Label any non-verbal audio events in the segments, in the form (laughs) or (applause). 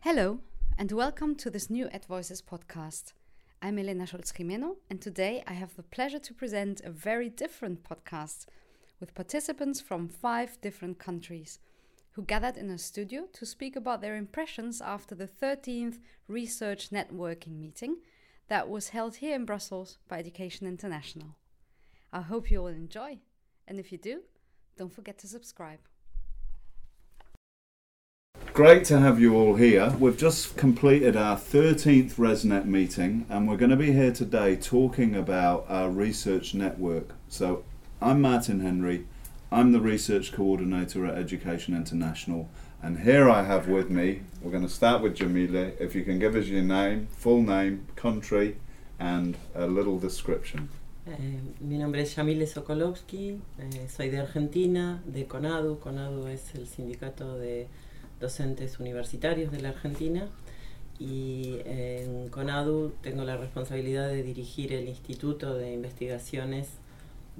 Hello and welcome to this new AdVoices podcast. I'm Elena Scholz-Rimeno and today I have the pleasure to present a very different podcast – with participants from five different countries who gathered in a studio to speak about their impressions after the 13th Research Networking meeting that was held here in Brussels by Education International. I hope you all enjoy, and if you do, don't forget to subscribe. Great to have you all here. We've just completed our 13th ResNet meeting and we're going to be here today talking about our research network. So, I'm Martin Henry, I'm the research coordinator at Education International, and here I have with me, we're going to start with Jamile. If you can give us your name, full name, country, and a little description. Eh, mi nombre es Yamile Socolovsky, eh, soy de Argentina, de CONADU. CONADU es el sindicato de docentes universitarios de la Argentina y en CONADU tengo la responsabilidad de dirigir el Instituto de Investigaciones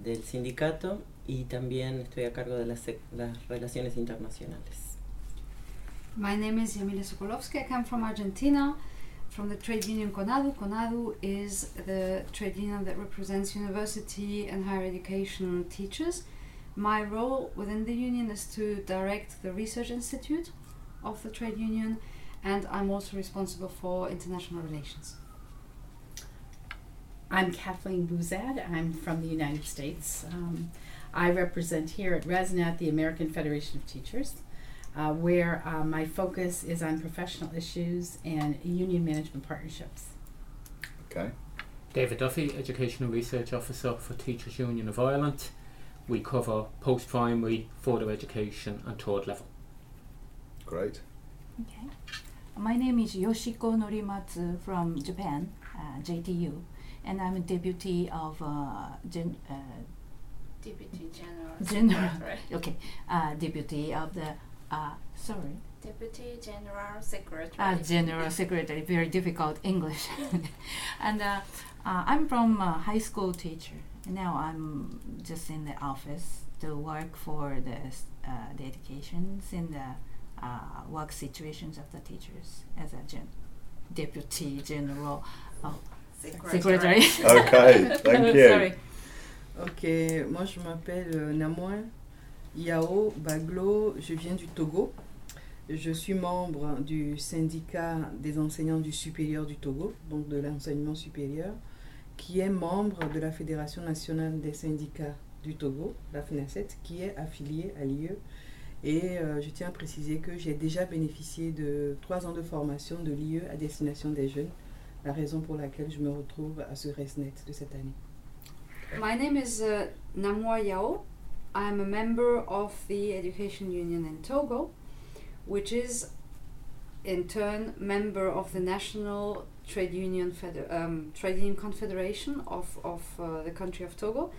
del sindicato y también estoy a cargo de las, las relaciones internacionales. My name is Yamile Socolovsky. I come from Argentina, from the trade union CONADU. CONADU is the trade union that represents university and higher education teachers. My role within the union is to direct the research institute of the trade union, and I'm also responsible for international relations. I'm Kathleen Buzad. I'm from the United States. Um, I represent here at ResNet the American Federation of Teachers, uh, where uh, my focus is on professional issues and union management partnerships. Okay. David Duffy, Educational Research Officer for Teachers Union of Ireland. We cover post primary, further education, and third level. Great. Okay. My name is Yoshiko Norimatsu from Japan, uh, JTU, and I'm a deputy of uh, gen, uh, Deputy General General. Secretary. (laughs) okay, uh, deputy of the uh, sorry, Deputy General Secretary. uh, general secretary. Very difficult English, (laughs) (laughs) and uh, uh, I'm from uh, high school teacher. Now I'm just in the office to work for the uh, the educations in the uh, work situations of the teachers as a gen- deputy general oh, secretary. (laughs) Okay, thank you. Sorry. Ok, moi je m'appelle euh, Namoin Yao Baglo, je viens du Togo. Je suis membre du syndicat des enseignants du supérieur du Togo, donc de l'enseignement supérieur, qui est membre de la Fédération nationale des syndicats du Togo, la FNACET, qui est affiliée à l'IE. Et euh, je tiens à préciser que j'ai déjà bénéficié de trois ans de formation de l'IE à destination des jeunes, la raison pour laquelle je me retrouve à ce RESNET de cette année. My name is uh, Namwa Yao. I'm a member of the Education Union in Togo, which is in turn member of the National Trade Union Feder- um, Trade Union Confederation of, of uh, the country of Togo.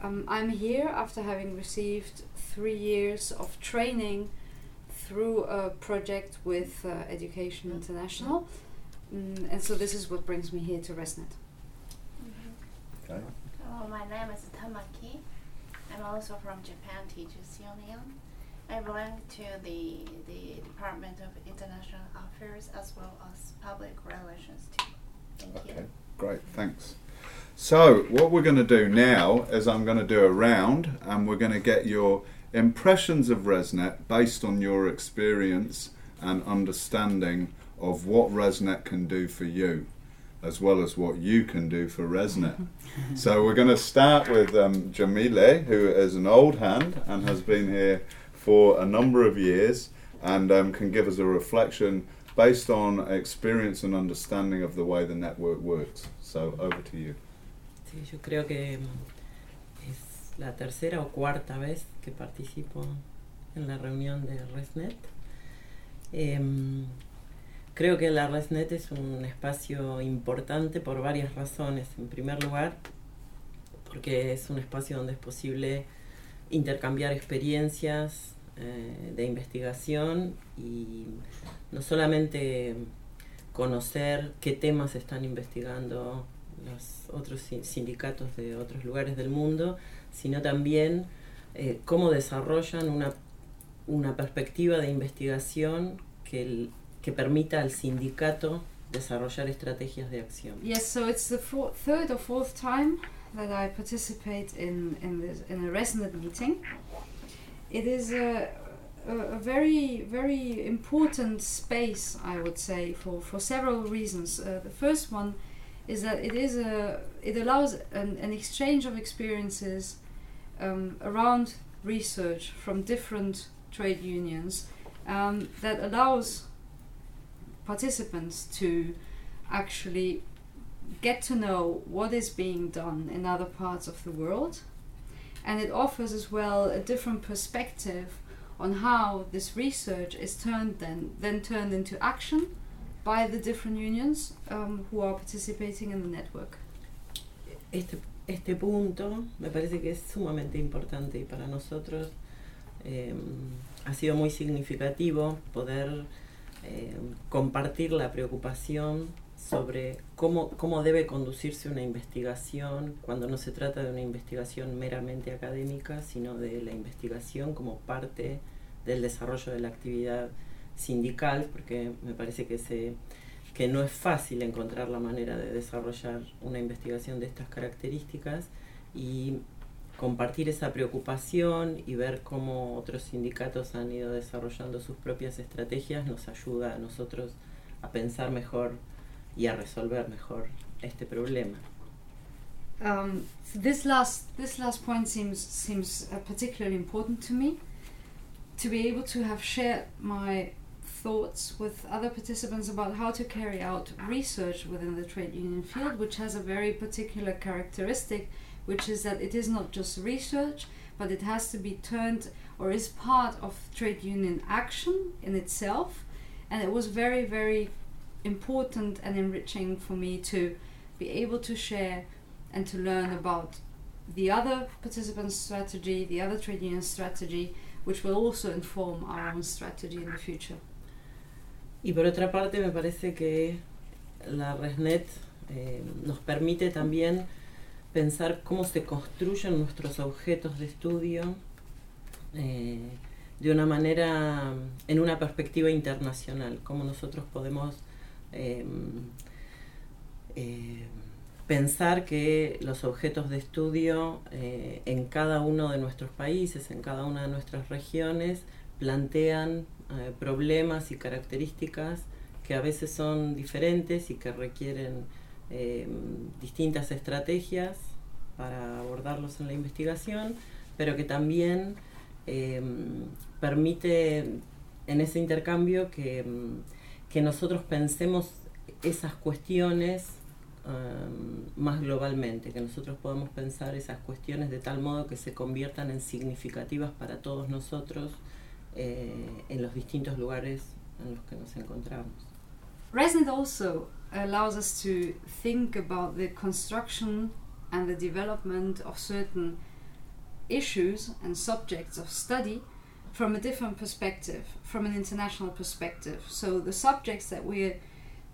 Um, I'm here after having received three years of training through a project with uh, Education International. Mm, and so this is what brings me here to ResNet. Okay. Hello, my name is Tamaki. I'm also from Japan Teachers Union. I belong to the the Department of International Affairs as well as Public Relations team. Thank Okay, you. great, thanks. So, what we're going to do now is I'm going to do a round and we're going to get your impressions of ResNet based on your experience and understanding of what ResNet can do for you, as well as what you can do for ResNet. (laughs) so, we're going to start with um, Jamile, who is an old hand and has been here for a number of years and um, can give us a reflection based on experience and understanding of the way the network works. So over to you. Sí, yo creo que mm, es la tercera o cuarta vez que participo en la reunión de ResNet. Em, creo que la ResNet es un espacio importante por varias razones. En primer lugar, porque es un espacio donde es posible intercambiar experiencias, eh, de investigación y no solamente conocer qué temas están investigando los otros sindicatos de otros lugares del mundo, sino también eh, cómo desarrollan una, una perspectiva de investigación que, que permita al sindicato desarrollar estrategias de acción. Yes, so it's the four, third or fourth time that I participate in in, this, in a ResNet meeting. It is a, a, a, very very important space, I would say, for for several reasons. Uh, the first one is that it is a it allows an, an exchange of experiences um, around research from different trade unions um, that allows participants to actually get to know what is being done in other parts of the world and it offers as well a different perspective on how this research is turned then then turned into action by the different unions um, who are participating in the network. Este, este punto me parece que es sumamente importante y para nosotros eh, ha sido muy significativo poder eh, compartir la preocupación sobre cómo, cómo debe conducirse una investigación cuando no se trata de una investigación meramente académica, sino de la investigación como parte del desarrollo de la actividad sindical, porque me parece que, se, que no es fácil encontrar la manera de desarrollar una investigación de estas características. Y compartir esa preocupación y ver cómo otros sindicatos han ido desarrollando sus propias estrategias nos ayuda a nosotros a pensar mejor y a resolver mejor este problema. Um, this last this last point seems seems uh, particularly important to me to be able to have shared my thoughts with other participants about how to carry out research within the trade union field, which has a very particular characteristic, which is that it is not just research, but it has to be turned or is part of trade union action in itself. And it was very, very important and enriching for me to be able to share and to learn about the other participants' strategy, the other trade union strategy, which will also inform our own strategy in the future. Y por otra parte, me parece que la ResNet eh, nos permite también pensar cómo se construyen nuestros objetos de estudio eh, de una manera, en una perspectiva internacional, cómo nosotros podemos eh, pensar que los objetos de estudio en cada uno de nuestros países, en cada una de nuestras regiones, plantean eh, problemas y características que a veces son diferentes y que requieren eh, distintas estrategias para abordarlos en la investigación, pero que también eh, permite en ese intercambio que, que nosotros pensemos esas cuestiones más globalmente, que nosotros podamos pensar esas cuestiones de tal modo que se conviertan en significativas para todos nosotros eh, en los distintos lugares en los que nos encontramos. Resnet also allows us to think about the construction and the development of certain issues and subjects of study from a different perspective, from an international perspective. So the subjects that we're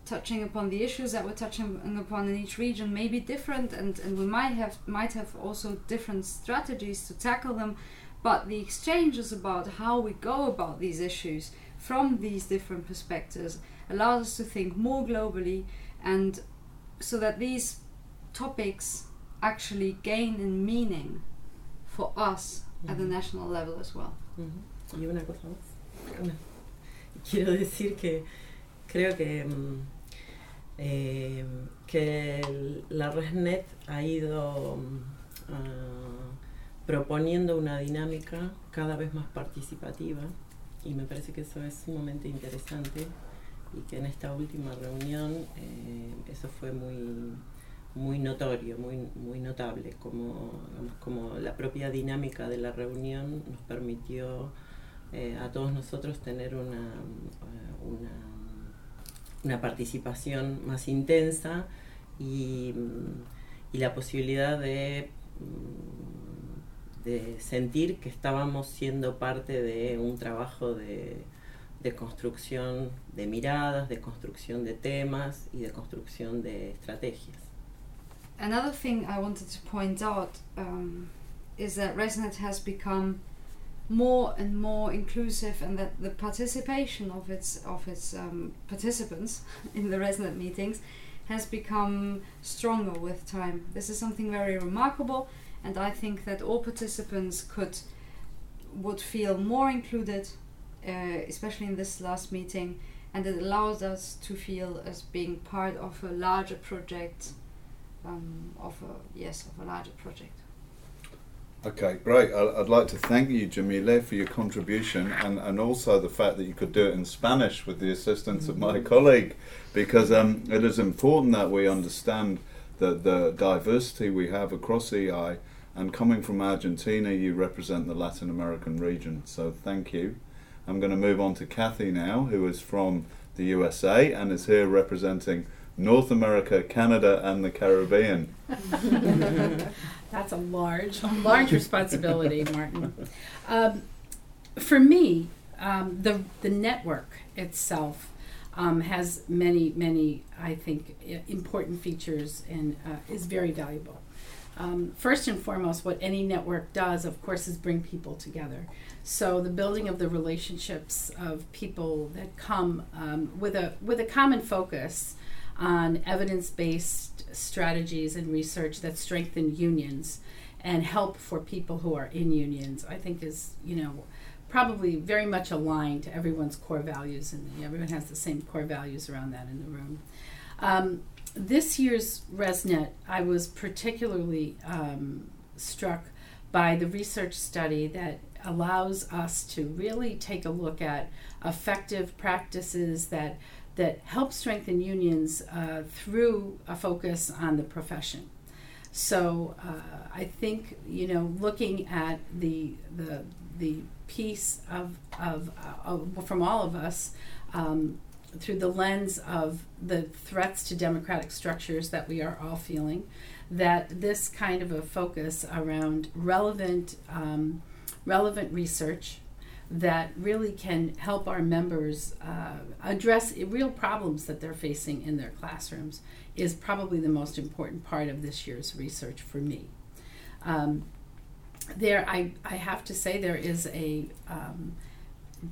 touching upon, the issues that we're touching upon in each region may be different, and, and we might have might have also different strategies to tackle them. But the exchange is about how we go about these issues from these different perspectives allows us to think more globally and so that these topics actually gain in meaning for us mm-hmm. at the national level as well. Mm-hmm. Y una cosa más. Quiero decir que creo que, mm, eh, que la ResNet ha ido uh, proponiendo una dinámica cada vez más participativa y me parece que eso es sumamente interesante y que en esta última reunión eh, eso fue muy muy notorio, muy, muy notable, como, como la propia dinámica de la reunión nos permitió eh, a todos nosotros tener una, eh, una, una, participación más intensa y, y la posibilidad de de sentir que estábamos siendo parte de un trabajo de, de construcción de miradas, de construcción de temas y de construcción de estrategias. Another thing I wanted to point out um, is that ResNet has become more and more inclusive, and that the participation of its of its um, participants (laughs) in the ResNet meetings has become stronger with time. This is something very remarkable, and I think that all participants could would feel more included, uh, especially in this last meeting, and it allows us to feel as being part of a larger project. Um, of a yes, of a larger project. Okay, great. I'd like to thank you, Jamile, for your contribution and, and also the fact that you could do it in Spanish with the assistance of my colleague because um, it is important that we understand the, the diversity we have across EI. And coming from Argentina, you represent the Latin American region, so thank you. I'm going to move on to Kathy now, who is from the USA and is here representing North America, Canada, and the Caribbean. (laughs) That's a large, large responsibility, Martin. Um, for me, um, the the network itself um, has many, many, I think, important features and uh, is very valuable. Um, first and foremost, what any network does, of course, is bring people together. So the building of the relationships of people that come um, with a with a common focus on evidence-based strategies and research that strengthen unions and help for people who are in unions, I think is you know probably very much aligned to everyone's core values, and everyone has the same core values around that in the room. Um, this year's ResNet, I was particularly um, struck by the research study that allows us to really take a look at effective practices that that help strengthen unions uh, through a focus on the profession. So uh, I think you know, looking at the the the piece of of, uh, from all of us um, through the lens of the threats to democratic structures that we are all feeling, that this kind of a focus around relevant um, relevant research that really can help our members uh, address real problems that they're facing in their classrooms is probably the most important part of this year's research for me. Um, there, I, I have to say, there is a um,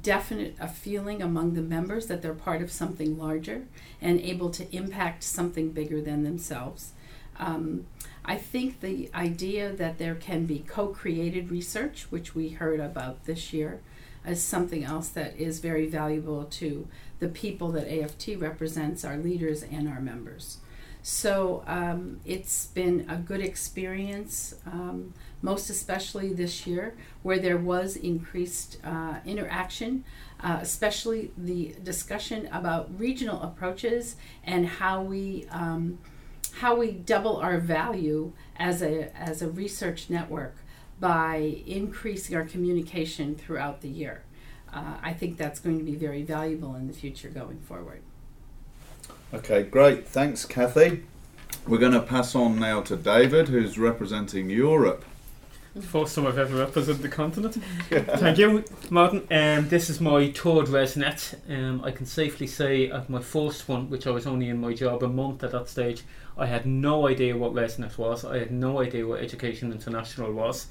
definite a feeling among the members that they're part of something larger and able to impact something bigger than themselves. Um, I think the idea that there can be co created research, which we heard about this year, is something else that is very valuable to the people that AFT represents, our leaders and our members. So um, it's been a good experience, um, most especially this year, where there was increased uh, interaction, uh, especially the discussion about regional approaches and how we um, how we double our value as a as a research network by increasing our communication throughout the year. Uh, I think that's going to be very valuable in the future going forward. Okay, great. Thanks, Kathy. We're going to pass on now to David, who's representing Europe. First time I've ever represented the continent. (laughs) Thank you, Martin. Um, this is my third ResNet. Um, I can safely say at my first one, which I was only in my job a month at that stage, I had no idea what ResNet was. I had no idea what Education International was.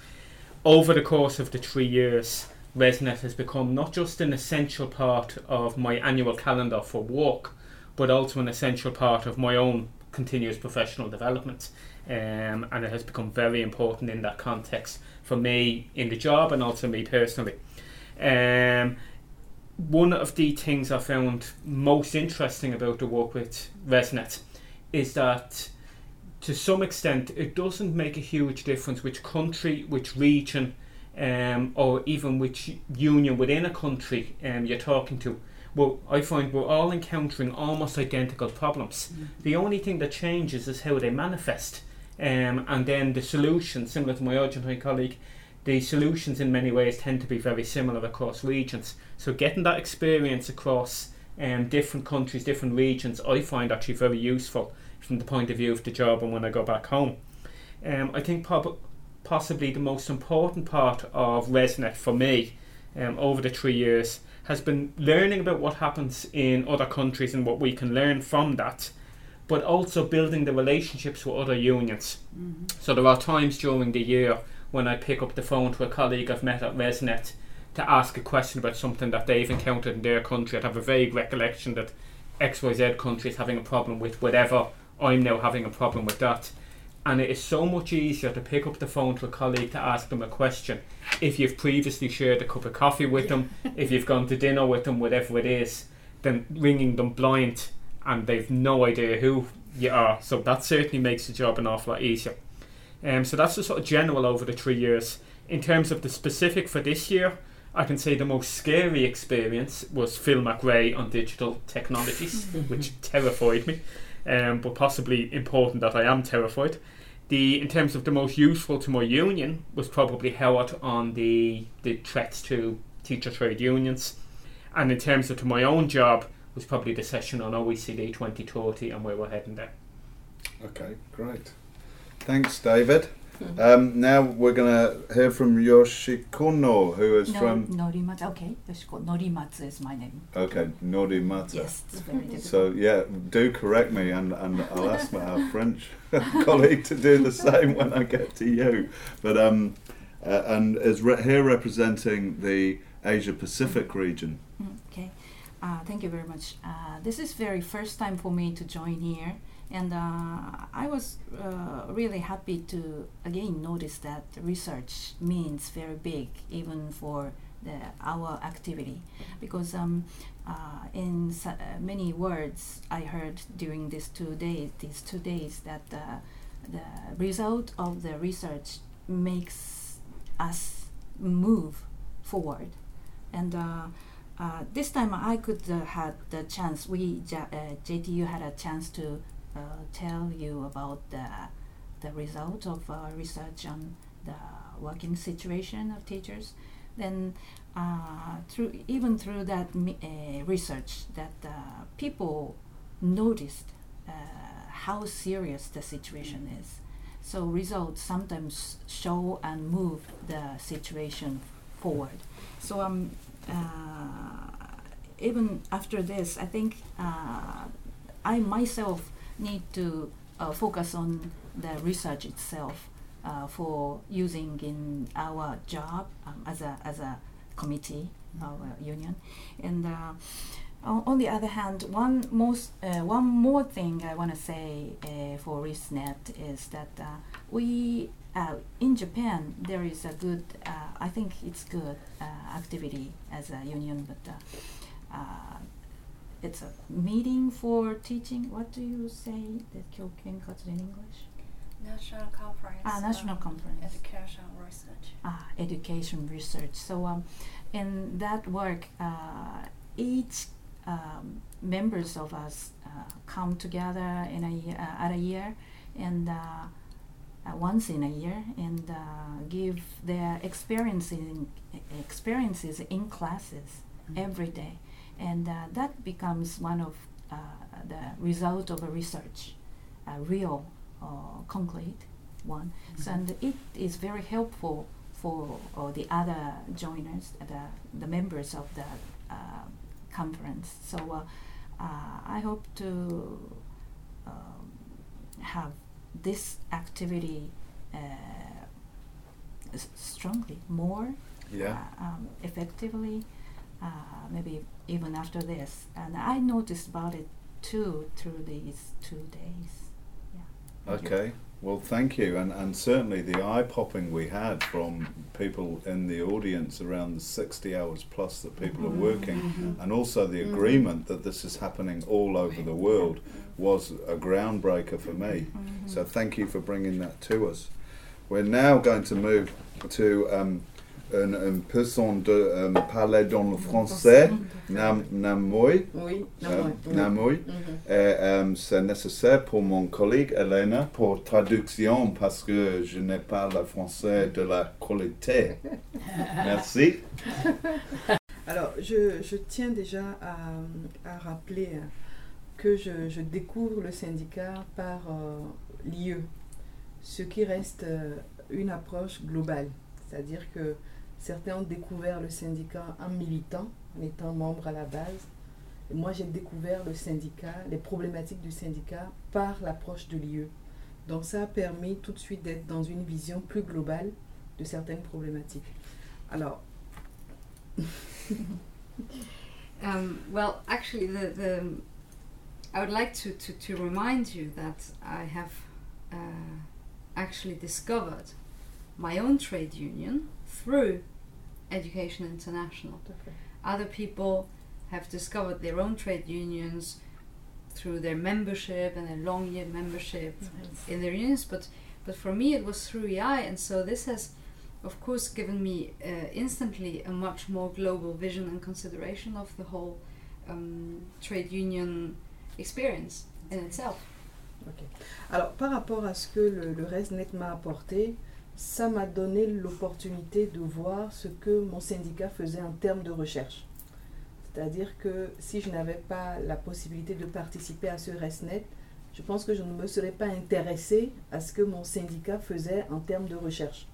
Over the course of the three years, ResNet has become not just an essential part of my annual calendar for work, but also an essential part of my own continuous professional development. Um, and it has become very important in that context for me in the job and also me personally. Um, one of the things I found most interesting about the work with ResNet is that to some extent it doesn't make a huge difference which country, which region, um, or even which union within a country um, you're talking to. Well, I find we're all encountering almost identical problems. The only thing that changes is how they manifest. Um, and then the solutions, similar to my Argentine colleague, the solutions in many ways tend to be very similar across regions. So getting that experience across um, different countries, different regions, I find actually very useful from the point of view of the job and when I go back home. Um, I think prob- possibly the most important part of ResNet for me um, over the three years has been learning about what happens in other countries and what we can learn from that, but also building the relationships with other unions. Mm-hmm. So there are times during the year when I pick up the phone to a colleague I've met at ResNet to ask a question about something that they've encountered in their country. I'd have a vague recollection that XYZ country is having a problem with whatever, I'm now having a problem with that. And it is so much easier to pick up the phone to a colleague to ask them a question if you've previously shared a cup of coffee with them, if you've gone to dinner with them, whatever it is, than ringing them blind and they've no idea who you are. So that certainly makes the job an awful lot easier. Um, so that's the sort of general over the three years. In terms of the specific for this year, I can say the most scary experience was Phil McRae on digital technologies, (laughs) which terrified me, um, but possibly important that I am terrified. The in terms of the most useful to my union was probably Howard on the the threats to teacher trade unions, and in terms of to my own job was probably the session on OECD 2030 and where we're heading there. Okay, great. Thanks, David. Um, now we're going to hear from Yoshikono, who is no, from. Norimatsu. Okay, Yoshiko. Norimatsu is my name. Okay, Norimata. Yes, it's very difficult. So yeah, do correct me, and, and I'll ask my our French (laughs) colleague to do the same when I get to you. But um, uh, and is re- here representing the Asia Pacific region. Mm, Okay, uh, thank you very much. Uh, this is very first time for me to join here, and uh, I was uh, really happy to again notice that research means very big even for the, our activity, because um, uh, in uh, many words I heard during these two days, these two days that the result of the research makes us move forward, and. Uh, uh, this time I could uh, had the chance. We uh, JTU had a chance to uh, tell you about the the result of our research on the working situation of teachers. Then uh, through even through that uh, research, that uh, people noticed uh, how serious the situation is. So results sometimes show and move the situation forward. So um, uh, even after this, I think uh, I myself need to uh, focus on the research itself uh, for using in our job um, as a as a committee, our union, and. Uh, on the other hand, one most uh, one more thing I want to say uh, for ResNet is that uh, we uh, in Japan there is a good uh, I think it's good uh, activity as a union, but uh, uh, it's a meeting for teaching. What do you say that Kyoken Katsu in English? National conference. Ah, national on conference. Education research. Ah, education research. So um, in that work, uh, each um, members of us uh, come together in a uh, at a year and uh, once in a year and uh, give their experiences in, experiences in classes every day, and uh, that becomes one of uh, the result of a research, a real, uh, concrete one. So and it is very helpful for uh, the other joiners, the the members of the uh, conference. So uh, uh, I hope to um, have this activity uh, strongly, more Yeah. uh, um, effectively, uh, maybe even after this. And I noticed about it too through these two days. Yeah. Okay. Well, thank you, and and certainly the eye popping we had from people in the audience around the sixty hours plus that people are working, and also the agreement that this is happening all over the world was a groundbreaker for me. Mhm. So thank you for bringing that to us. We're now going to move to um, un, un person de um, parler dans le français, nam, namoy. Oui, Euh, namoy. Et, euh, c'est nécessaire pour mon collègue Elena pour traduction parce que je n'ai pas le français de la qualité. (laughs) Merci. (laughs) Alors, je, je tiens déjà à, à rappeler euh, que je, découvre le syndicat par euh, l'IE, ce qui reste euh, une approche globale. C'est-à-dire que certains ont découvert le syndicat en militant, en étant membre à la base. Et moi, j'ai découvert le syndicat, les problématiques du syndicat par l'approche de l'IE. Donc ça a permis tout de suite d'être dans une vision plus globale de certaines problématiques. Alors, (laughs) Um, well, actually, the I would like to, to, to remind you that I have uh, actually discovered my own trade union through Education International. Other people have discovered their own trade unions through their membership and their long year membership in their unions, but but for me it was through EI, and so this has of course given me uh, instantly a much more global vision and consideration of the whole um, trade union experience in itself. Ok. Alors, par rapport à ce que le, le ResNet m'a apporté, ça m'a donné l'opportunité de voir ce que mon syndicat faisait en termes de recherche. C'est-à-dire que si je n'avais pas la possibilité de participer à ce ResNet, je pense que je ne me serais pas intéressée à ce que mon syndicat faisait en termes de recherche.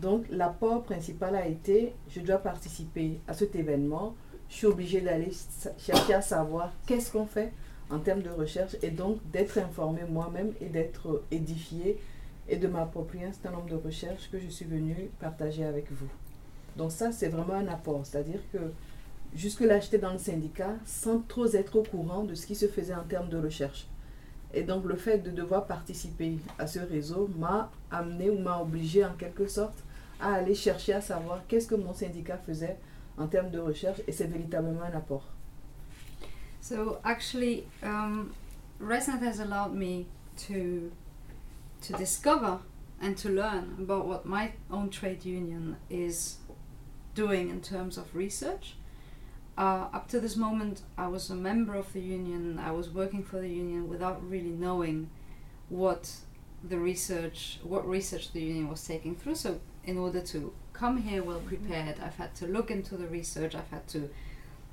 Donc l'apport principal a été, je dois participer à cet événement, je suis obligée d'aller chercher à savoir qu'est-ce qu'on fait en termes de recherche et donc d'être informée moi-même et d'être édifiée et de m'approprier un certain nombre de recherches que je suis venue partager avec vous. Donc ça, c'est vraiment un apport. C'est-à-dire que jusque-là, j'étais dans le syndicat sans trop être au courant de ce qui se faisait en termes de recherche. Et donc le fait de devoir participer à ce réseau m'a amené ou m'a obligé en quelque sorte à aller chercher à savoir qu'est-ce que mon syndicat faisait en termes de recherche et c'est véritablement un apport. So actually, um, ResNet has allowed me to to discover and to learn about what my own trade union is doing in terms of research. Uh, up to this moment, I was a member of the union. I was working for the union without really knowing what the research, what research the union was taking through. So, in order to come here well prepared, I've had to look into the research. I've had to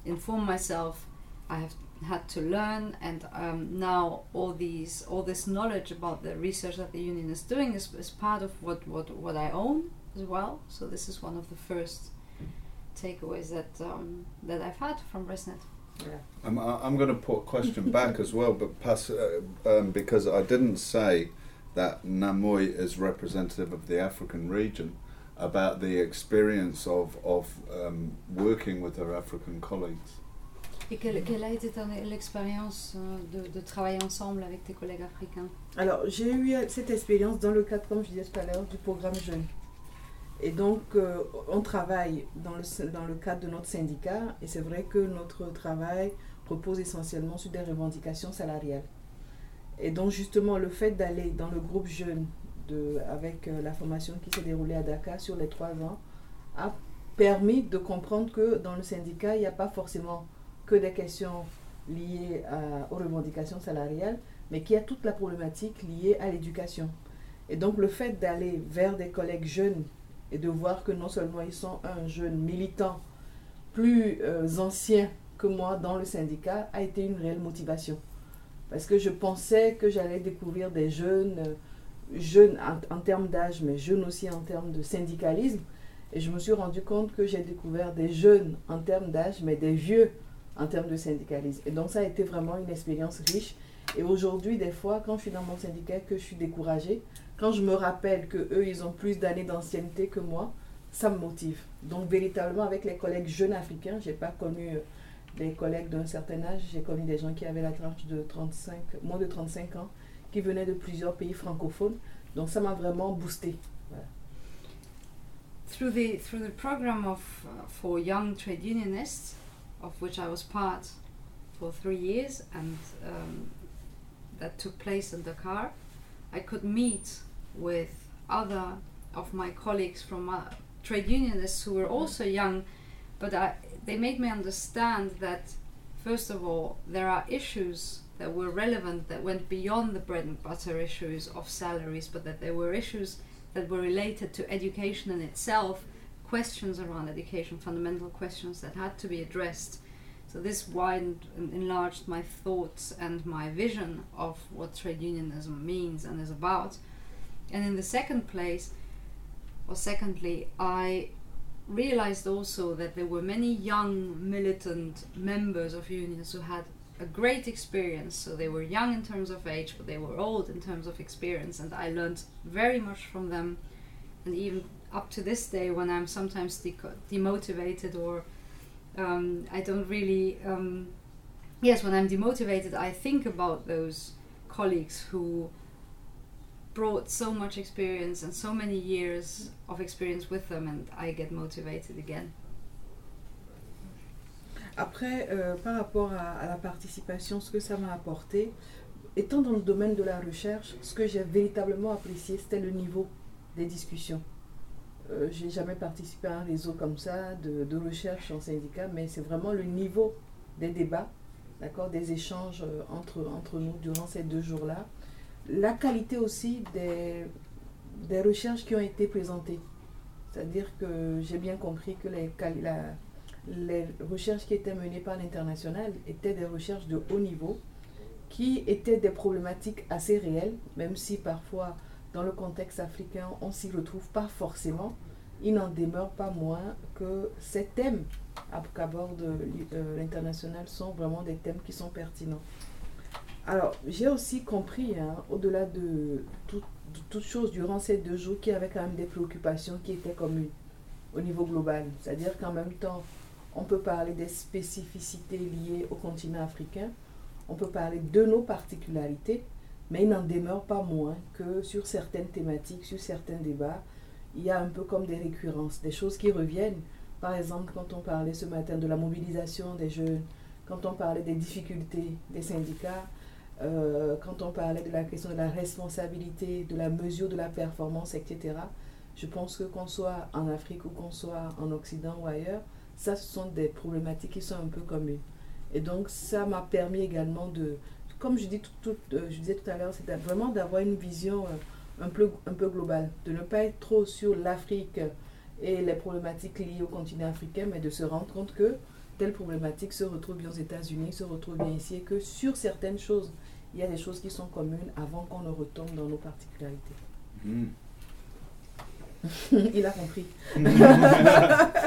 inform myself. I have had to learn, and um, now all these, all this knowledge about the research that the union is doing is, is part of what, what, what I own as well. So this is one of the first takeaways that um, that I've had from ResNet. yeah. I'm, I'm going to put a question (laughs) back as well, but pass, uh, um, because I didn't say that Namoi is representative of the African region about the experience of, of um, working with her African colleagues. Et quelle, a été l'expérience euh, de, travailler ensemble avec tes collègues africains? Alors, j'ai eu cette expérience dans le cadre, comme je disais tout à l'heure, du programme Jeune. Et donc, euh, on travaille dans le, dans le cadre de notre syndicat, et c'est vrai que notre travail repose essentiellement sur des revendications salariales. Et donc, justement, le fait d'aller dans le groupe Jeune, avec euh, la formation qui s'est déroulée à Dakar sur les trois ans, a permis de comprendre que dans le syndicat, il n'y a pas forcément que des questions liées aux revendications salariales, mais qu'il y a toute la problématique liée à l'éducation. Et donc le fait d'aller vers des collègues jeunes et de voir que non seulement ils sont un jeune militant plus euh, ancien que moi dans le syndicat a été une réelle motivation. Parce que je pensais que j'allais découvrir des jeunes, euh, jeunes en termes d'âge, mais jeunes aussi en termes de syndicalisme. Et je me suis rendu compte que j'ai découvert des jeunes en termes d'âge, mais des vieux en termes de syndicalisme. Et donc ça a été vraiment une expérience riche. Et aujourd'hui, des fois, quand je suis dans mon syndicat, que je suis découragée, quand je me rappelle que eux, ils ont plus d'années d'ancienneté que moi, ça me motive. Donc véritablement, avec les collègues jeunes africains, j'ai pas connu euh, des collègues d'un certain âge, j'ai connu des gens qui avaient la tranche de 35, moins de 35 ans, qui venaient de plusieurs pays francophones. Donc ça m'a vraiment boosté. through the program uh, for young trade unionists, of which I was part for three years, and um, that took place in Dakar, I could meet with other of my colleagues from uh, trade unionists who were also young, but I, they made me understand that first of all there are issues that were relevant that went beyond the bread and butter issues of salaries, but that there were issues that were related to education in itself, questions around education, fundamental questions that had to be addressed. So this widened and enlarged my thoughts and my vision of what trade unionism means and is about. And in the second place, or secondly, I realized also that there were many young militant members of unions who had a great experience. So they were young in terms of age, but they were old in terms of experience, and I learned very much from them. And even up to this day, when I'm sometimes deco- demotivated or um, I don't really, um, yes, when I'm demotivated, I think about those colleagues who brought so much experience and so many years of experience with them, and I get motivated again. Après, euh, par rapport à, à la participation, ce que ça m'a apporté, étant dans le domaine de la recherche, ce que j'ai véritablement apprécié, c'était le niveau des discussions. Euh, j'ai jamais participé à un réseau comme ça de, recherche en syndicat, mais c'est vraiment le niveau des débats, d'accord, des échanges euh, entre, entre nous durant ces deux jours-là. La qualité aussi des, des recherches qui ont été présentées. C'est-à-dire que j'ai bien compris que les, les recherches qui étaient menées par l'international étaient des recherches de haut niveau, qui étaient des problématiques assez réelles, même si parfois dans le contexte africain on s'y retrouve pas forcément, il n'en demeure pas moins que ces thèmes ab- qu'aborde euh, l'international sont vraiment des thèmes qui sont pertinents. Alors, j'ai aussi compris, hein, au-delà de, tout- de toute chose durant ces deux jours, qu'il y avait quand même des préoccupations qui étaient communes au niveau global. C'est-à-dire qu'en même temps, on peut parler des spécificités liées au continent africain, on peut parler de nos particularités, mais il n'en demeure pas moins que sur certaines thématiques, sur certains débats, il y a un peu comme des récurrences, des choses qui reviennent. Par exemple, quand on parlait ce matin de la mobilisation des jeunes, quand on parlait des difficultés des syndicats, euh, quand on parlait de la question de la responsabilité, de la mesure de la performance, etc. Je pense que qu'on soit en Afrique ou qu'on soit en Occident ou ailleurs, ça, ce sont des problématiques qui sont un peu communes. Et donc, ça m'a permis également de, comme je, dis tout, tout- euh, je disais tout à l'heure, c'est vraiment d'avoir une vision euh, un, peu, un peu globale, de ne pas être trop sur l'Afrique et les problématiques liées au continent africain, mais de se rendre compte que telle problématique se retrouve bien aux États-Unis, se retrouve bien ici, et que sur certaines choses, il y a des choses qui sont communes avant qu'on ne retombe dans nos particularités. Mm. (laughs) Il a compris. (laughs) (laughs)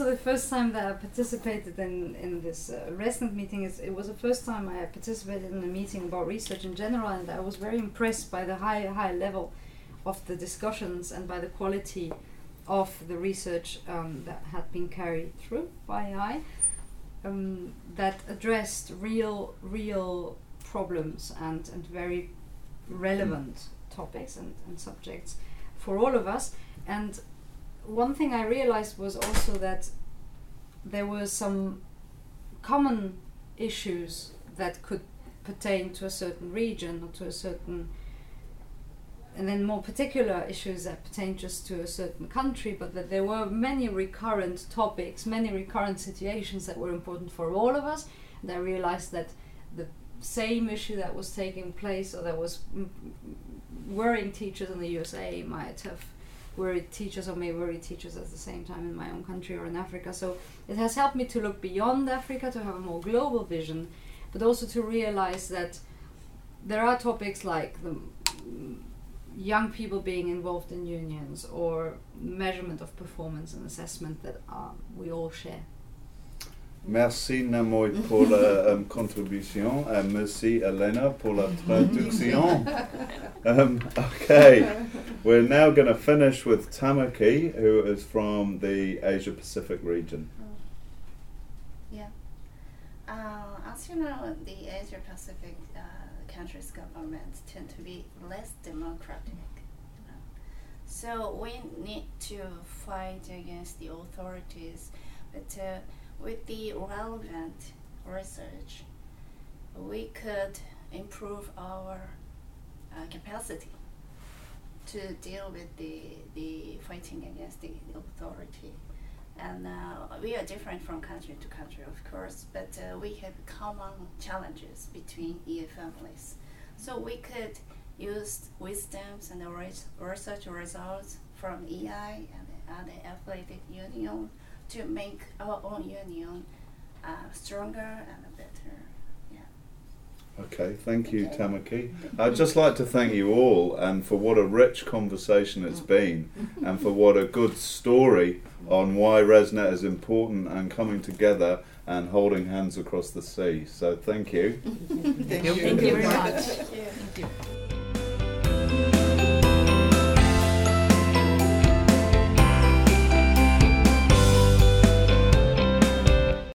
Also the first time that I participated in, in this uh, ResNet meeting. It's, it was the first time I participated in a meeting about research in general, and I was very impressed by the high, high level of the discussions and by the quality of the research um, that had been carried through by I um, that addressed real, real problems and, and very relevant topics and, and subjects for all of us. And one thing I realized was also that there were some common issues that could pertain to a certain region or to a certain and then more particular issues that pertain just to a certain country, but that there were many recurrent topics, many recurrent situations that were important for all of us. And I realized that the same issue that was taking place or that was worrying teachers in the USA might have worried teachers or may worry teachers at the same time in my own country or in Africa. So it has helped me to look beyond Africa, to have a more global vision, but also to realize that there are topics like the young people being involved in unions or measurement of performance and assessment that um, we all share. Merci Namoy pour la euh, contribution and merci Elena pour la traduction. (laughs) um, okay, we're now going to finish with Tamaki, who is from the Asia Pacific region. Yeah. Uh, as you know, the Asia Pacific uh, countries' governments tend to be less democratic. You know. So we need to fight against the authorities, but uh, with the relevant research, we could improve our uh, capacity to deal with the, the fighting against the authority. And uh, we are different from country to country, of course, but uh, we have common challenges between EA families. So we could use wisdoms and the research results from EI and the other affiliated union to make our own union uh, stronger and better. Yeah. Okay, thank you, Tamaki. I'd just like to thank you all and for what a rich conversation it's been and for what a good story on why ResNet is important and coming together and holding hands across the sea. So thank you. Thank you. Thank you very much.